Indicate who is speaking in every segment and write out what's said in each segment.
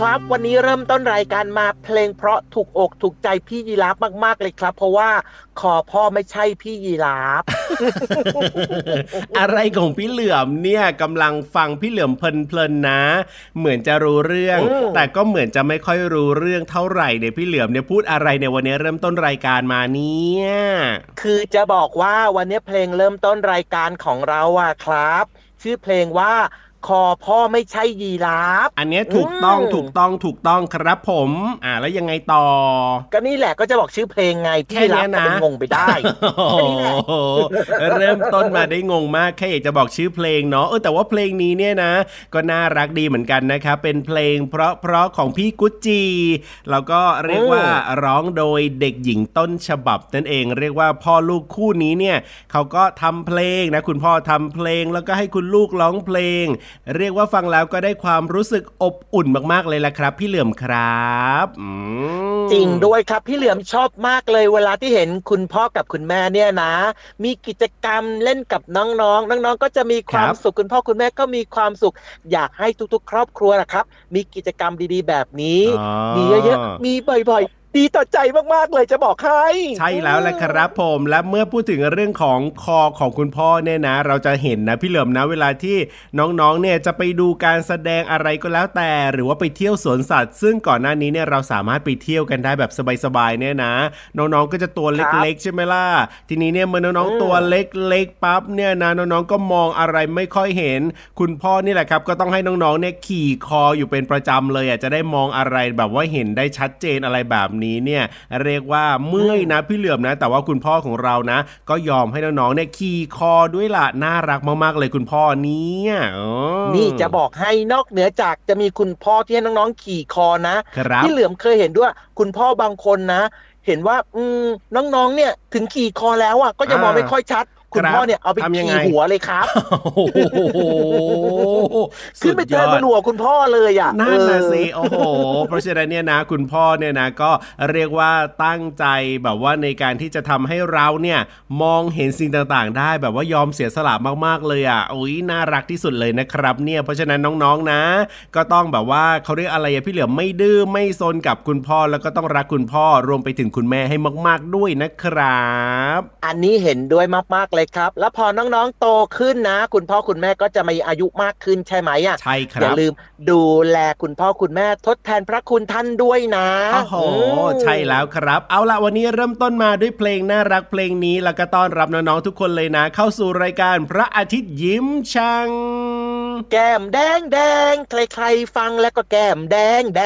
Speaker 1: ครับ วันนี้เริ่มต้นรายการมาเพลงเพราะถูกอกถูกใจพี่ยีราฟมากๆเลยครับ เพราะว่าคอพ่อไม่ใช่พี่ยีราฟ
Speaker 2: อะไรของพี่เหลือมเนี่ยกำลังฟังพี่เหลือมเพลินๆนะ เหมือนจะรู้เรื่อง แต่ก็เหมือนจะไม่ค่อยรู้เรื่องเท่าไหร่เนี่ยพี่เหลือมเนี่ยพูดอะไรในวันนี้เริ่มต้นรายการมาเนี่ย
Speaker 1: คือจะบอกว่าวันนี้เพลงเริ่มต้นรายการของเราอะครับ ชื่อเพลงว่า คอพ่อไม่ใช่ยีราฟ
Speaker 2: อันเนี้ยถูกต้อง
Speaker 1: อืม
Speaker 2: ถูกต้องถูกต้องครับผม อ่าแล้วยังไงต่อ
Speaker 1: ก็นี่แหละก็จะบอกชื่อเพลงไงพี่
Speaker 2: แค่
Speaker 1: ยี
Speaker 2: เนี้
Speaker 1: ราฟ
Speaker 2: ย
Speaker 1: ก็
Speaker 2: นะ
Speaker 1: เป็นงงไปได้
Speaker 2: โอ้โหเริ่มต้นมาได้งงมากแค่อยากจะบอกชื่อเพลงเนาะเออแต่ว่าเพลงนี้เนี่ยนะ ก็น่ารักดีเหมือนกันนะครับเป็นเพลงเพราะเพราะๆของพี่กุจจีแล้วก็เรียกว่าร้องโดยเด็กหญิงต้นฉบับนั่นเองเรียกว่าพ่อลูกคู่นี้เนี่ยเขาก็ทำเพลงนะคุณพ่อทำเพลงแล้วก็ให้คุณลูกร้องเพลงเรียกว่าฟังแล้วก็ได้ความรู้สึกอบอุ่นมากๆเลยละครับ พี่เหลื่อมครับอืม
Speaker 1: จริงด้วยครับ พี่เหลือมชอบมากเลยเวลาที่เห็นคุณพ่อกับคุณแม่เนี่ยนะ มีกิจกรรมเล่นกับน้องๆน้องๆก็จะมีความสุขคุณพ่อคุณแม่ก็มีความสุข อยากให้ทุกๆ ครอบครัวนะครับ มีกิจกรรมดีๆ แบบนี้
Speaker 2: อ๋อ
Speaker 1: มีเยอะๆมีบ่อยๆ ดีต่อใจมากๆเลยจะบอกให้
Speaker 2: ใช่แล้วแหละครับผมและเมื่อพูดถึงเรื่องของคอของคุณพ่อเนี่ยนะ เราจะเห็นนะพี่เหลิมนะเวลาที่น้องๆเนี่ยจะไปดูการแสดงอะไรก็แล้วแต่ หรือว่าไปเที่ยวสวนสัตว์ ซึ่งก่อนหน้านี้เนี่ยเราสามารถไปเที่ยวกันได้แบบสบายๆเนี่ยนะ น้องๆก็จะตัวเล็กๆใช่ไหมล่ะทีนี้เนี่ยเมื่อน้องๆตัวเล็กๆปั๊บเนี่ยนะน้องๆก็มองอะไรไม่ค่อยเห็น คุณพ่อนี่แหละครับ ก็ต้องให้น้องๆเนี่ยขี่คออยู่เป็นประจำเลยอะจะได้มองอะไรแบบว่าเห็นได้ชัดเจนอะไรแบบนี้เนี่ยเรียกว่าเมื่อยนะพี่เหลือมนะ แต่ว่าคุณพ่อของเรานะ ก็ยอมให้น้องๆเนี่ยขี่คอด้วยล่ะน่ารักมากๆเลยคุณพ่อเนี่ยอ๋อ
Speaker 1: นี่จะบอกให้นอกเหนือจากจะมีคุณพ่อที่ให้น้องๆขี่คอนะ
Speaker 2: ครับ
Speaker 1: พี่เหลือมเคยเห็นด้วยคุณพ่อบางคนนะ เห็นว่า อืมน้องๆเนี่ย ถึงขี่คอแล้วอะก็ยังมอง
Speaker 2: อ่า
Speaker 1: ไม่ค่อยชัด คุณ
Speaker 2: ครับ
Speaker 1: พ่อเนี่ยเอาไป
Speaker 2: ทำยังไง
Speaker 1: ขี่หัวเลยครับ
Speaker 2: โอ้โห
Speaker 1: ขึ้นไปเจอบนหัวคุณพ่อเลยอะ
Speaker 2: นั่นนะ
Speaker 1: เออ
Speaker 2: สิโอ้โห เพราะฉะนั้นเนี่ยนะ คุณพ่อเนี่ยนะก็เรียกว่าตั้งใจแบบว่าในการที่จะทำให้เราเนี่ยมองเห็นสิ่งต่างๆ ได้แบบว่ายอมเสียสละมากๆเลยอะอุ้ยน่ารักที่สุดเลยนะครับ เนี่ยเพราะฉะนั้นน้องๆนะ ก็ต้องแบบว่าเขาเรียกอะไรอะพี่เหลือมไม่ดื้อไม่ซนกับคุณพ่อแล้วก็ต้องรักคุณพ่อรวมไปถึงคุณแม่ให้มาก ๆด้วยนะครับ
Speaker 1: อันนี้เห็นด้วยมากๆเลยครับ แล้วพอน้องๆโตขึ้นนะ คุณพ่อคุณแม่ก็จะมีอายุมากขึ้นใช่ไหมอะ
Speaker 2: ใช่ค
Speaker 1: อย่า
Speaker 2: รับ
Speaker 1: ลืมดูแลคุณพ่อคุณแม่ทดแทนพระคุณท่านด้วยนะ
Speaker 2: โอ้โห
Speaker 1: อืม
Speaker 2: ใช่แล้วครับ เอาละวันนี้เริ่มต้นมาด้วยเพลงน่ารักเพลงนี้แล้วก็ต้อนรับน้องๆทุกคนเลยนะ เข้าสู่รายการพระอาทิตย์ยิ้มช่าง
Speaker 1: แก้มแดงแดงใครๆฟังแล้วก็แก้มแดงแด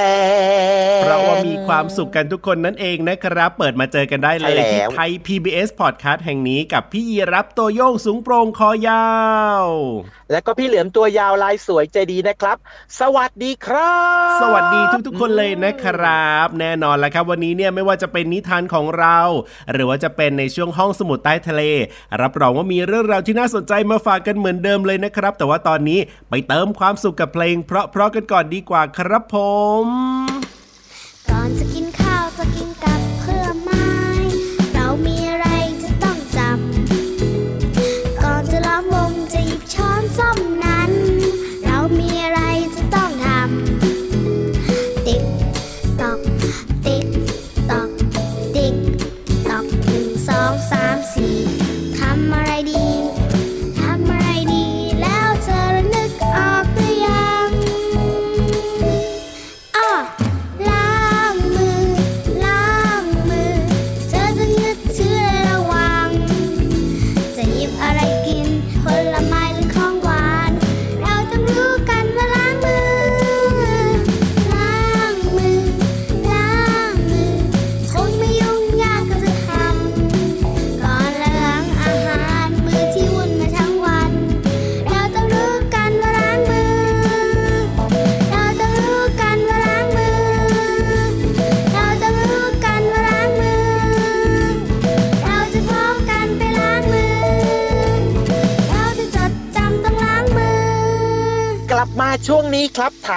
Speaker 1: ง
Speaker 2: เพราะว่ามีความสุขกันทุกคนนั่นเองนะครับ เปิดมาเจอกันได้เลย
Speaker 1: ใช่แล้ว
Speaker 2: ที่ไทย PBS Podcast แห่งนี้กับพี่ยีรับตัวโยงสูงโปร่งคอยาว
Speaker 1: แล้วก็พี่เหลือมตัวยาวลายสวยใจดีนะครับ สวัสดีครับ
Speaker 2: สวัสดีทุกๆ คนเลยนะครับ แน่นอนแล้วครับ วันนี้เนี่ยไม่ว่าจะเป็นนิทานของเรา หรือว่าจะเป็นในช่วงห้องสมุดใต้ทะเล รับรองว่ามีเรื่องราวที่น่าสนใจมาฝากกันเหมือนเดิมเลยนะครับ แต่ว่าตอนนี้ไปเติมความสุขกับเพลง เพราะๆกันก่อนดีกว่าครับผม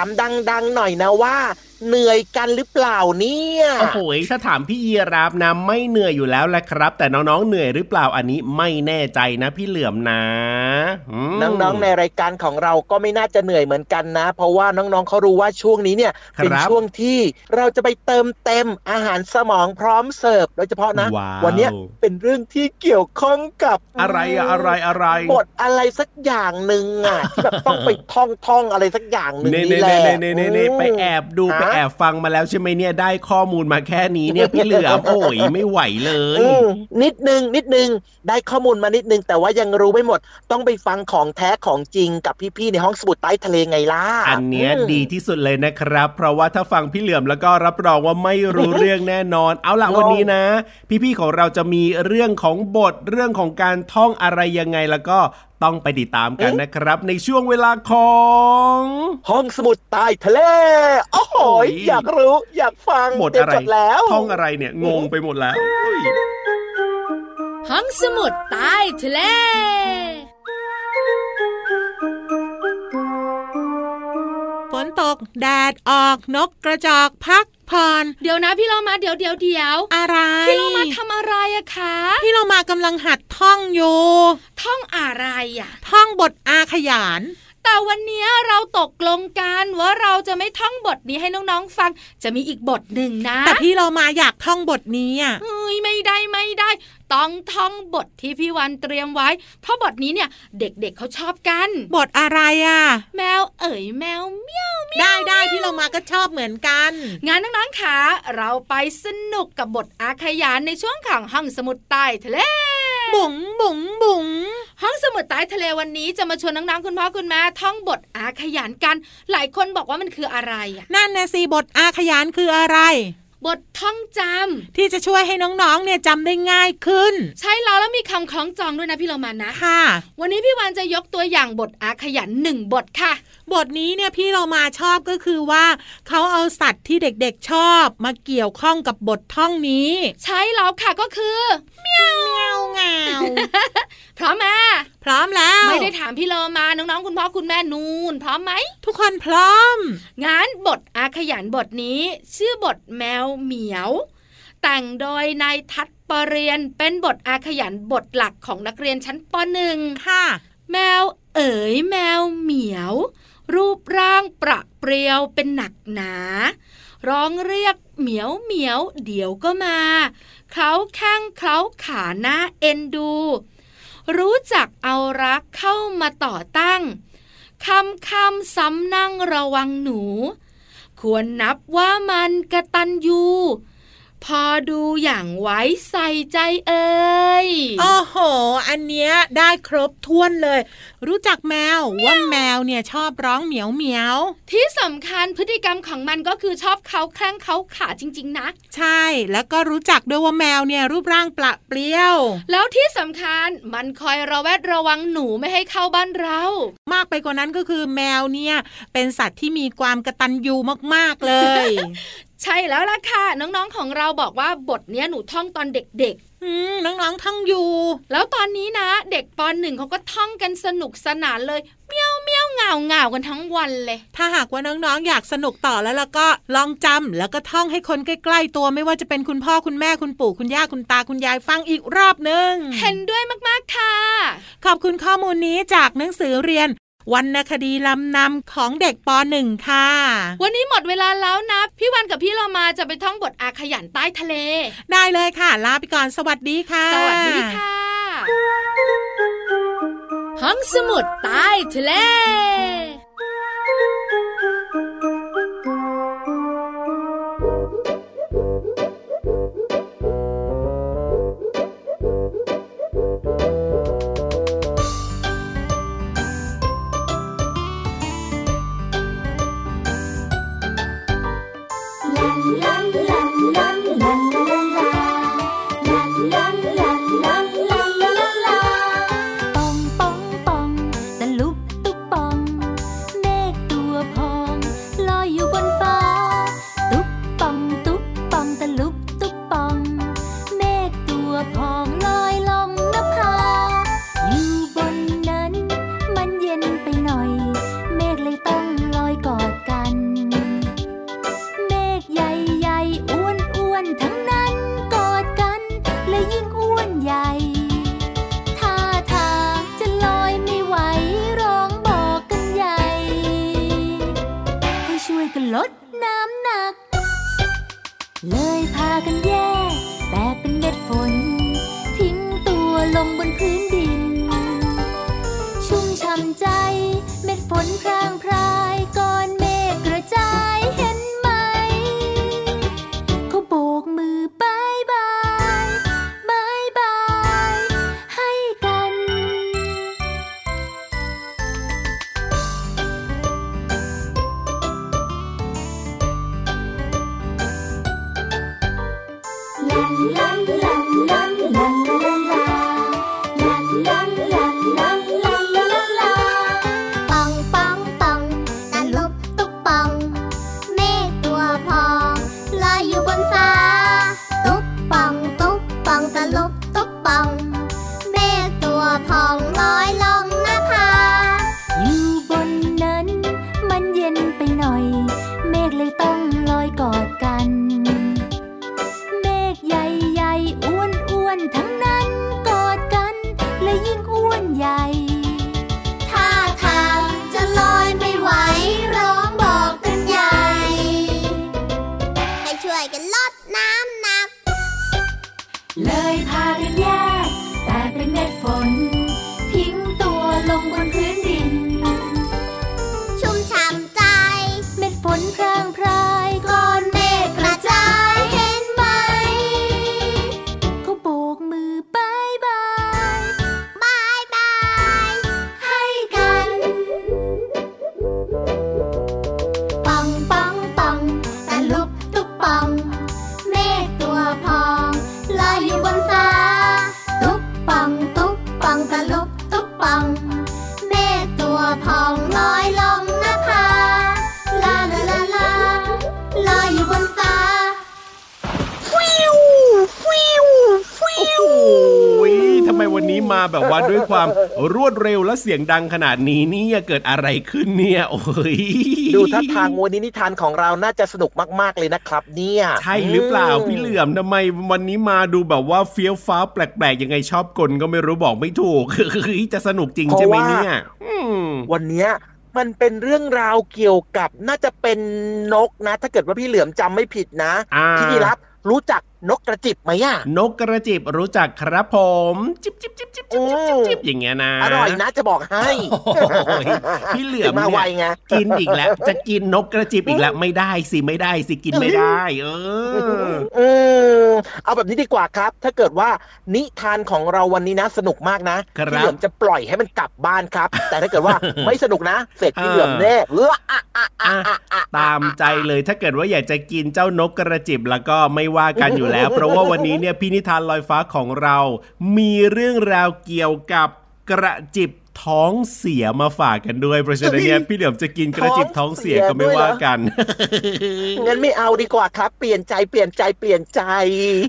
Speaker 2: า
Speaker 3: มดัง
Speaker 1: ๆหน่อยนะว่า เหนื่อยกันหรือเปล่าเนี่ย
Speaker 2: โอ้โหถ้าถามพี่ยีราฟนะไม่เหนื่อยอยู่แล้วแหละครับ แต่น้องๆเหนื่อยหรือเปล่าอันนี้ไม่แน่ใจนะพี่เหลื่อมนะอืม
Speaker 1: น้องๆในรายการของเราก็ไม่น่าจะเหนื่อยเหมือนกันนะ เพราะว่าน้องๆเขารู้ว่าช่วงนี้เนี่ย
Speaker 2: ครับ
Speaker 1: เป็นช่วงที่เราจะไปเติมเต็มอาหารสมองพร้อมเสิร์ฟโดยเฉพาะนะ
Speaker 2: ว้าว
Speaker 1: วันเนี้ยเป็นเรื่องที่เกี่ยวข้องกับ
Speaker 2: อะไรอะอะไรอะไร
Speaker 1: บทอะไรสักอย่างหนึ่งอะที่แบบต้องไปท่องท่องอะไรสักอย่างหนึ่ง
Speaker 2: เน่
Speaker 1: นี่
Speaker 2: เน่
Speaker 1: แหละ
Speaker 2: เน่เน่เน่เน่ไปแอบดู
Speaker 1: ฮะ
Speaker 2: ไปแอบฟังมาแล้วใช่ไหมเนี่ยได้ข้อมูลมาแค่นี้เนี่ยพี่เหลือมโอ้ยไม่ไหวเลย
Speaker 1: อืมนิดนึงนิดนึงได้ข้อมูลมานิดนึงแต่ว่ายังรู้ไม่หมด ต้องไปฟังของแท้ของจริงกับพี่ๆในห้องสมุดใต้ทะเลไงล่ะ
Speaker 2: อันเนี้ย
Speaker 1: ม
Speaker 2: ดีที่สุดเลยนะครับ เพราะว่าถ้าฟังพี่เหลือมแล้วก็รับรองว่าไม่รู้เรื่องแน่นอน เอาล่ะ
Speaker 1: งง
Speaker 2: วันนี้นะ พี่ๆของเราจะมีเรื่องของบทเรื่องของการท่องอะไรยังไงแล้วก็ ต้องไปติดตามกันนะครับ ในช่วงเวลาของ
Speaker 1: ห้องสมุดใต้ทะเลโอ้โห
Speaker 2: โอ้ย
Speaker 1: อยากรู้อยากฟัง
Speaker 2: บท
Speaker 1: เตรียม
Speaker 2: อะไร
Speaker 1: จดแล้ว
Speaker 2: ท่องอะไรเนี่ยงงไปหมดแล้วเฮ้ย
Speaker 4: ห้องสมุดใต้ทะเล
Speaker 5: ฝนตกแดดออกนกกระจอกพักผ่อน
Speaker 4: เดี๋ยวนะพี่เรามาเดี๋ยวเดี๋ยวเดี๋ยว
Speaker 5: อะไร
Speaker 4: พี่เรามาทำอะไรอะคะ
Speaker 5: พี่เรามากำลังหัด ท่องอยู่
Speaker 4: ท่องอะไรอะ
Speaker 5: ท่องบทอาขยาน
Speaker 4: แต่วันเนี้ยเราตกลงกันว่าเราจะไม่ท่องบทนี้ให้น้องๆฟัง จะมีอีกบทหนึ่งนะ
Speaker 5: แต่พี่เรามาอยากท่องบทนี้อะ
Speaker 4: เฮ้ยไม่ได้ไม่ได้ ต้องท่องบทที่พี่วันเตรียมไว้ เพราะบทนี้เนี่ยเด็กๆเเขาชอบกัน
Speaker 5: บทอะไรอะ
Speaker 4: แมวเอ๋ยแมวเมียว
Speaker 5: ได้ได้พี่เรามาก็ชอบเหมือนกัน
Speaker 4: งานน้องๆค่ะเราไปสนุกกับบทอาขยานในช่วงของห้องสมุดใต้ทะเล
Speaker 5: บุ๋งบุ๋งบุ๋ง
Speaker 4: ห้องสมุดใต้ทะเลวันนี้จะมาชวนน้องๆคุณพ่อคุณแม่ท่องบทอาขยานกัน หลายคนบอกว่ามันคืออะไรอะ
Speaker 5: นั่นนะสิบทอาขยานคืออะไร
Speaker 4: บท ท่องจ
Speaker 5: ที่จะช่วยให้น้องๆ เนี่ยจำได้ง่ายขึ้นำ
Speaker 4: ใช่แล้วแล้วมีคำคล้องจองด้วยนะพี่เรามานะ
Speaker 5: ค่ะ
Speaker 4: วันนี้พี่วานจะยกตัวอย่างบทอาขยันหนึ่งบทค่ะ
Speaker 5: บทนี้เนี่ยพี่เรามาชอบก็คือว่าเขาเอาสัตว์ที่เด็กๆชอบมาเกี่ยวข้องกับบทท่องนี้
Speaker 4: ใช่แล้วค่ะก็คือ
Speaker 5: เมียวเงา
Speaker 4: พร้อมไหม
Speaker 5: พร้อมแล้ว
Speaker 4: ไม่ได้ถามพี่เรามาน้องๆ คุณพ่อคุณแม่นูนพร้อมไหม
Speaker 5: ทุกคนพร้อม
Speaker 4: งั้นบทอาขยันบทนี้ ชื่อบทแมวเหมียว แต่งโดยนายทัดปรเรียนเป็นบทอาขยันบทหลักของนักเรียนชั้นปหนึ่ง
Speaker 5: ค่ะ
Speaker 4: แมวเอ๋ยแมวเหมียว รูปร่างประเปรียวเป็นหนักหนา ร้องเรียกเหมียวเหมียวเดี๋ยวก็มาเขาแข้งเขาขาหน้าเอ็นดู รู้จักเอารักเข้ามาต่อตั้งคำคำซ้ำนั่งระวังหนู ควรนับว่ามันกระตันยู พอดูอย่างไว้ใส่ใจเอ่ย
Speaker 5: โอ้โห อันเนี้ยได้ครบถ้วนเลย รู้จักแมวว่าแมวเนี่ยชอบร้องเหมียวเหมียว
Speaker 4: ที่สำคัญพฤติกรรมของมันก็คือชอบเขาแคล้งเขาขาจริง ๆ นะ
Speaker 5: ใช่ แล้วก็รู้จักด้วยว่าแมวเนี่ยรูปร่างปละเปรี้ยว
Speaker 4: แล้วที่สำคัญมันคอยระแวดระวังหนูไม่ให้เข้าบ้านเรา
Speaker 5: มากไปกว่านั้นก็คือแมวเนี่ยเป็นสัตว์ที่มีความกระตันยูมากๆเลย
Speaker 4: ใช่แล้วล่ะค่ะ น้องๆของเราบอกว่าบทเนี้ยหนูท่องตอนเด็ก
Speaker 5: อืมน้องๆทั้งอยู่
Speaker 4: ๆแล้วตอนนี้นะ เด็กปหนึ่งเขาก็ท่องกันสนุกสนานเลยเมียวเมียวเหงาเหงากันทั้งวันเลย
Speaker 5: ถ้าหากว่าน้องๆ อยากสนุกต่อแล้วแล้วก็ลองจำแล้วก็ท่องให้คนใกล้ ๆ ตัวไม่ว่าจะเป็นคุณพ่อคุณแม่คุณปู่คุณย่าคุณตาคุณยายฟังอีกรอบหนึ่ง
Speaker 4: เห็นด้วยมากๆค่ะ
Speaker 5: ขอบคุณข้อมูลนี้จากหนังสือเรียน วรรณคดีลำนำของเด็กป .1 ค่ะ
Speaker 4: วันนี้หมดเวลาแล้วนะ พี่วันกับพี่เรามาจะไปท่องบทอาขยันใต้ทะเล
Speaker 5: ได้เลยค่ะ ลาไปก่อนสวัสดีค่ะ
Speaker 4: สวัสดีค่ะ ห้องสมุดใต้
Speaker 3: ทะเล 啦啦啦啦啦。 ลงบนพื้นดิน มา
Speaker 2: แบบว่าด้วยความรวดเร็วและเสียงดังขนาดนี้เนี่ยเกิดอะไรขึ้นเนี่ย โอ้ย
Speaker 1: ดูท่าทางวันนี้นิทานของเราน่าจะสนุกมากๆเลยนะครับ เนี่ย
Speaker 2: ใช่หรือเปล่าพี่เหลือมทำไมวันนี้มาดูแบบว่าเฟี้ยวฟ้าวแปลกๆยังไงชอบกลก็ไม่รู้บอกไม่ถูกจะสนุกจริงใช่ไหมเนี่ยอืม
Speaker 1: วันเนี้ยมันเป็นเรื่องราวเกี่ยวกับน่าจะเป็นนกนะ ถ้าเกิดว่าพี่เหลือมจำไม่ผิดนะ
Speaker 2: อ่า
Speaker 1: พี่ดีรับรู้จัก นกกระจิบไหมอะ
Speaker 2: นกกระจิบรู้จักครับผม จิบจิบจิบจิบจิบจิบจิบอย่างเงี้ยนะ
Speaker 1: อร่อยนะจะบอกให้
Speaker 2: พี่เหลือม
Speaker 1: มาไวไง
Speaker 2: กินอีกแล้ว จะกินนกกระจิบอีกแล้วไม่ได้สิไม่ได้สิกินไม่ได้ เออเอ
Speaker 1: อเอาแบบนี้ดีกว่าครับ ถ้าเกิดว่านิทานของเราวันนี้นะ สนุกมากนะพี่เหลือมจะปล่อยให้มันกลับบ้านครับ แต่ถ้าเกิดว่าไม่สนุกนะ เสร็จพี่เหลือมแน่เลือ
Speaker 2: ตามใจเลยถ้าเกิดว่าอยากจะกินเจ้านกกระจิบแล้วก็ไม่ว่ากันอยู่แล้ว เพราะว่าวันนี้เนี่ยพี่นิทานลอยฟ้าของเรา มีเรื่องราวเกี่ยวกับกระจิบ ท้องเสียมาฝากกันด้วย เพราะฉะนั้นเนี่ยพี่เหลือมจะกินกระจิบท้องเสียก็ไม่ว่ากัน
Speaker 1: งั้นไม่เอาดีกว่าครับ เปลี่ยนใจเปลี่ยนใจเปลี่ยนใจ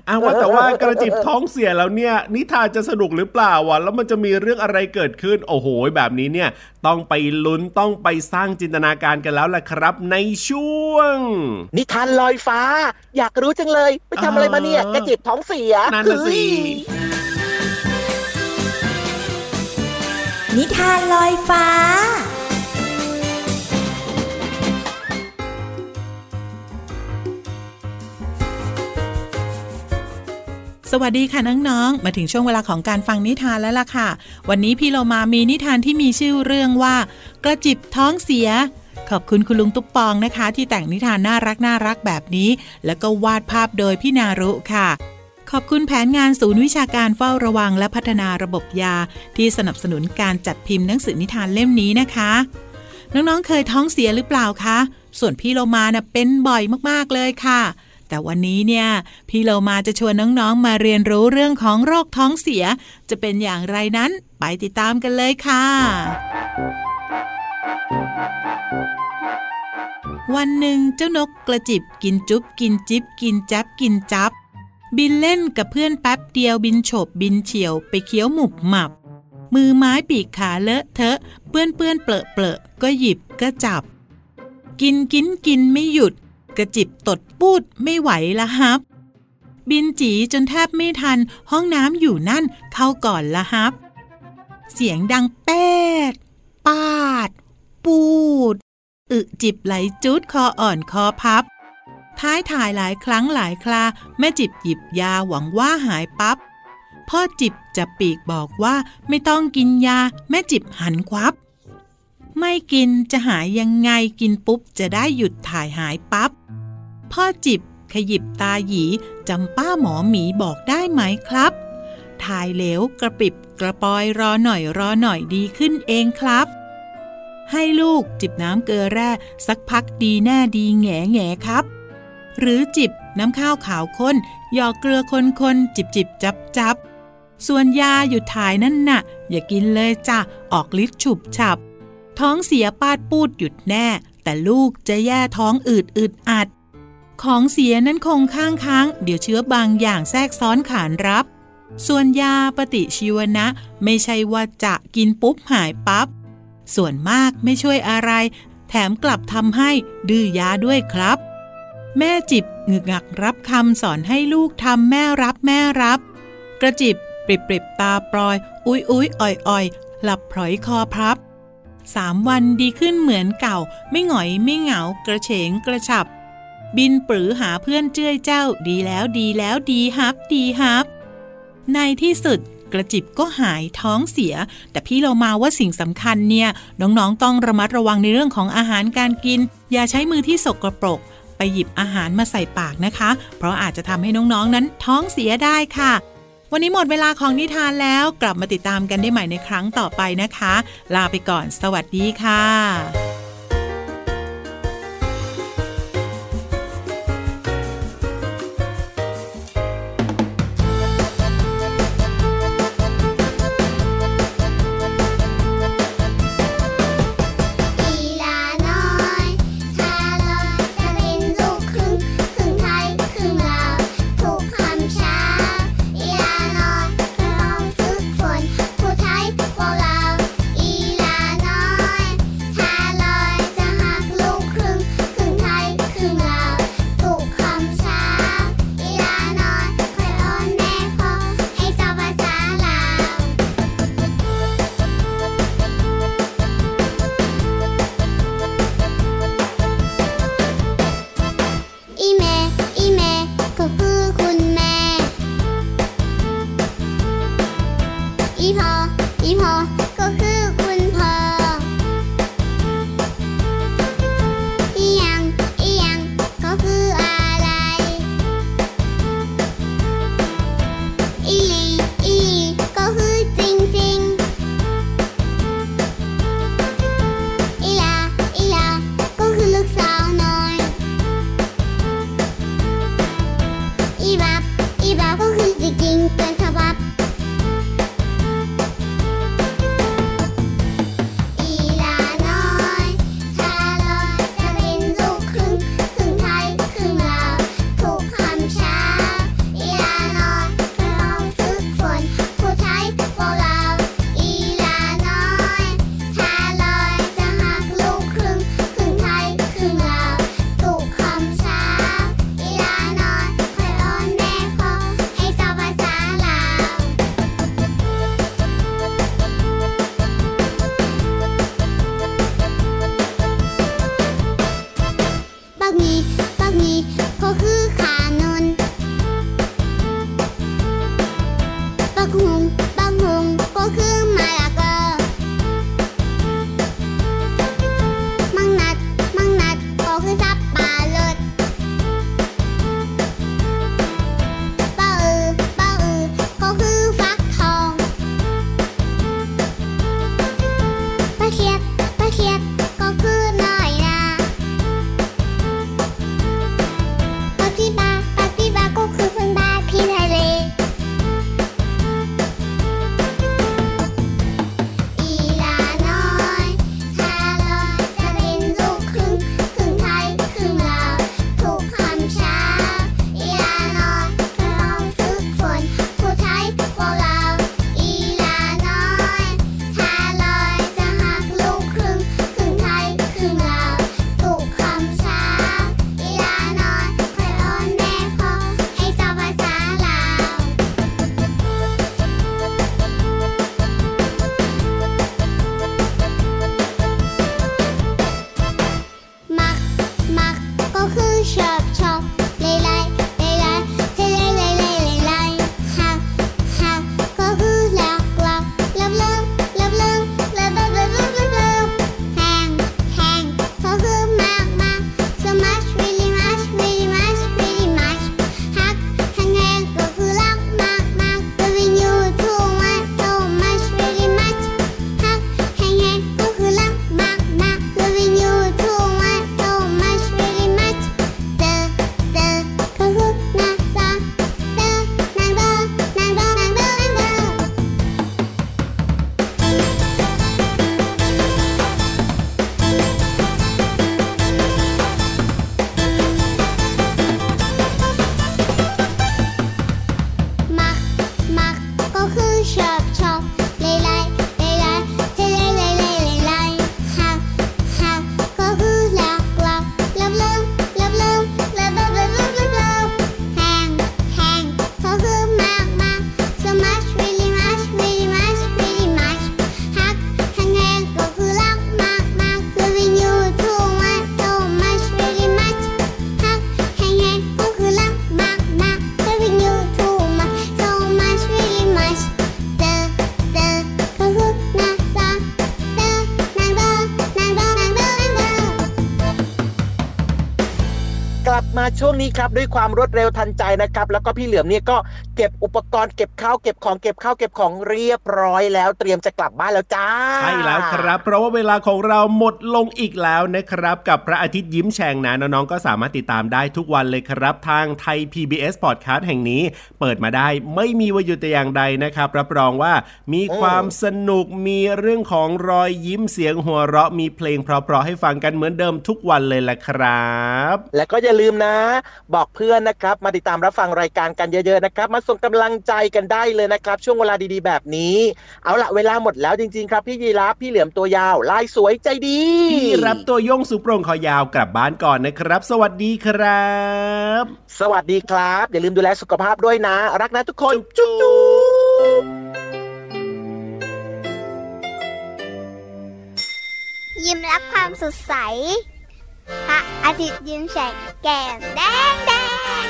Speaker 2: อ้าวว่าแต่ว่ากระจิบท้องเสียแล้วเนี่ย นิทานจะสนุกหรือเปล่าวะแล้วมันจะมีเรื่องอะไรเกิดขึ้น โอ้โห แบบนี้เนี่ย ต้องไปลุ้นต้องไปสร้างจินตนาการกันแล้วล่ะครับ ในช่วง
Speaker 1: นิทานลอยฟ้า อยากรู้จังเลย ไปทำอะไรมาเนี่ย
Speaker 2: เออ
Speaker 1: กระจิบท้องเสีย
Speaker 2: นั่นน่ะสิ
Speaker 6: นิทานลอยฟ้า
Speaker 5: สวัสดีค่ะน้องๆ มาถึงช่วงเวลาของการฟังนิทานแล้วล่ะค่ะ วันนี้พี่เรามามีนิทานที่มีชื่อเรื่องว่า กระจิบท้องเสียขอบคุณคุณลุงตุ๊ปปองนะคะ ที่แต่งนิทานน่ารักน่ารักแบบนี้ แล้วก็วาดภาพโดยพี่นารุค่ะ ขอบคุณแผนงานศูนย์วิชาการเฝ้าระวังและพัฒนาระบบยา ที่สนับสนุนการจัดพิมพ์หนังสือนิทานเล่มนี้นะคะ น้องๆเคยท้องเสียหรือเปล่าคะ ส่วนพี่โลมาน่ะเป็นบ่อยมากๆเลยค่ะ แต่วันนี้เนี่ยพี่โลมาจะชวนน้องๆมาเรียนรู้เรื่องของโรคท้องเสีย จะเป็นอย่างไรนั้นไปติดตามกันเลยค่ะวันหนึ่งเจ้านกกระจิบกินจุ๊บกินจิ๊บกินแจ๊บกินจับ บินเล่นกับเพื่อนแป๊บเดียวบินโฉบบินเฉียวไปเคี้ยวหมุบหมับ มือไม้ปีกขาเลอะเทอะ เปื้อนเปื้อนเปลอะเปลอะก็หยิบก็จับ กินกินกินไม่หยุด กระจิบตดปูดไม่ไหวละฮับ บินจีจนแทบไม่ทัน ห้องน้ำอยู่นั่นเข้าก่อนละฮับ เสียงดังแป๊ดปาด ปูดอึจิบไหลจุดคออ่อนคอพับ ท้ายถ่ายหลายครั้งหลายคราแม่จิบหยิบยาหวังว่าหายปับ๊บพ่อจิบจับปีกบอกว่าไม่ต้องกินยาแม่จิบหันควับ ไม่กินจะหายยังไงกินปุ๊บจะได้หยุดถ่ายหายปับ๊บพ่อจิบขยิบตาหยีจำป้าหมอหมีบอกได้ไหมครับ ถ่ายเหลวกระปิบกระปอยรอหน่อยรอหน่อยดีขึ้นเองครับ ให้ลูกจิบน้ำเกลือแร่สักพักดีแน่ดีแง่แง่ครับ หรือจิบน้ำข้าวขาวข้นหยอกเกลือคนคนจิบจิบจับจับส่วนยาหยุดถ่ายนั่นน่ะ อย่ากินเลยจ้ะ ออกฤทธิ์ฉุบฉับ ท้องเสียปาดปูดหยุดแน่ แต่ลูกจะแย่ท้องอืดอึดอัด ของเสียนั้นคงข้างค้าง เดี๋ยวเชื้อบางอย่างแทรกซ้อนขานรับ ส่วนยาปฏิชีวนะ ไม่ใช่ว่าจะกินปุ๊บหายปับ๊บส่วนมากไม่ช่วยอะไร แถมกลับทำให้ดื้อยาด้วยครับ แม่จิบงึกงักรับคำสอนให้ลูกทำแม่รับแม่รับ กระจิบปริบปริบตาปลอย อุ้ยอุ้ยอ่อยอ่อยหลับพลอยคอพับสามวันดีขึ้นเหมือนเก่า ไม่หงอยไม่เหงากระเฉงกระฉับ บินปรือหาเพื่อนเจ้ยเจ้าดีแล้วดีแล้วดีฮับดีฮับ ในที่สุดกระจิบก็หายท้องเสีย แต่พี่เรามาว่าสิ่งสำคัญเนี่ย น้องๆต้องระมัดระวังในเรื่องของอาหารการกิน อย่าใช้มือที่สกรปรก ไปหยิบอาหารมาใส่ปากนะคะ เพราะอาจจะทำให้น้องๆนั้นท้องเสียได้ค่ะ วันนี้หมดเวลาของนิทานแล้วกลับมาติดตามกันได้ใหม่ในครั้งต่อไปนะคะ ลาไปก่อน สวัสดีค่ะ
Speaker 1: 你好你好 ด้วยความรวดเร็วทันใจนะครับ แล้วก็พี่เหลือมเนี่ยก็ เก็บอุปกรณ์เก็บข้าวเก็บของเก็บข้าวเก็บของเรียบร้อยแล้วเตรียมจะกลับบ้านแล้วจ้า
Speaker 2: ใช่แล้วครับ เพราะว่าเวลาของเราหมดลงอีกแล้วนะครับ กับพระอาทิตย์ยิ้มแฉ่งนะน้องๆก็สามารถติดตามได้ทุกวันเลยครับ ทางไทย PBS Podcast แห่งนี้ เปิดมาได้ไม่มีวันหยุดแต่อย่างใดนะครับ รับรองว่ามีความสนุกมีเรื่องของรอยยิ้มเสียงหัวเราะมีเพลงเพราะๆให้ฟังกันเหมือนเดิมทุกวันเลยแหละครับ
Speaker 1: และก็อย่าลืมนะ บอกเพื่อนนะครับ มาติดตามรับฟังรายการกันเยอะๆนะครับมาส่งกำลังใจกันได้เลยนะครับ ช่วงเวลาดีๆแบบนี้ เอาละเวลาหมดแล้วจริงๆครับ พี่ยีรับพี่เหลือมตัวยาว ลายสวยใจดี
Speaker 2: พี่รับตัวโยงสูงโปร่งคอยาวกลับบ้านก่อนนะครับ สวัสดีครับ
Speaker 1: สวัสดีครับ อย่าลืมดูแลสุขภาพด้วยนะ รักนะทุกคนจุ๊บๆ
Speaker 3: ยิ้มรับความสดใสพระอาทิตย์ยิ้มแฉกแก้มแดงแดง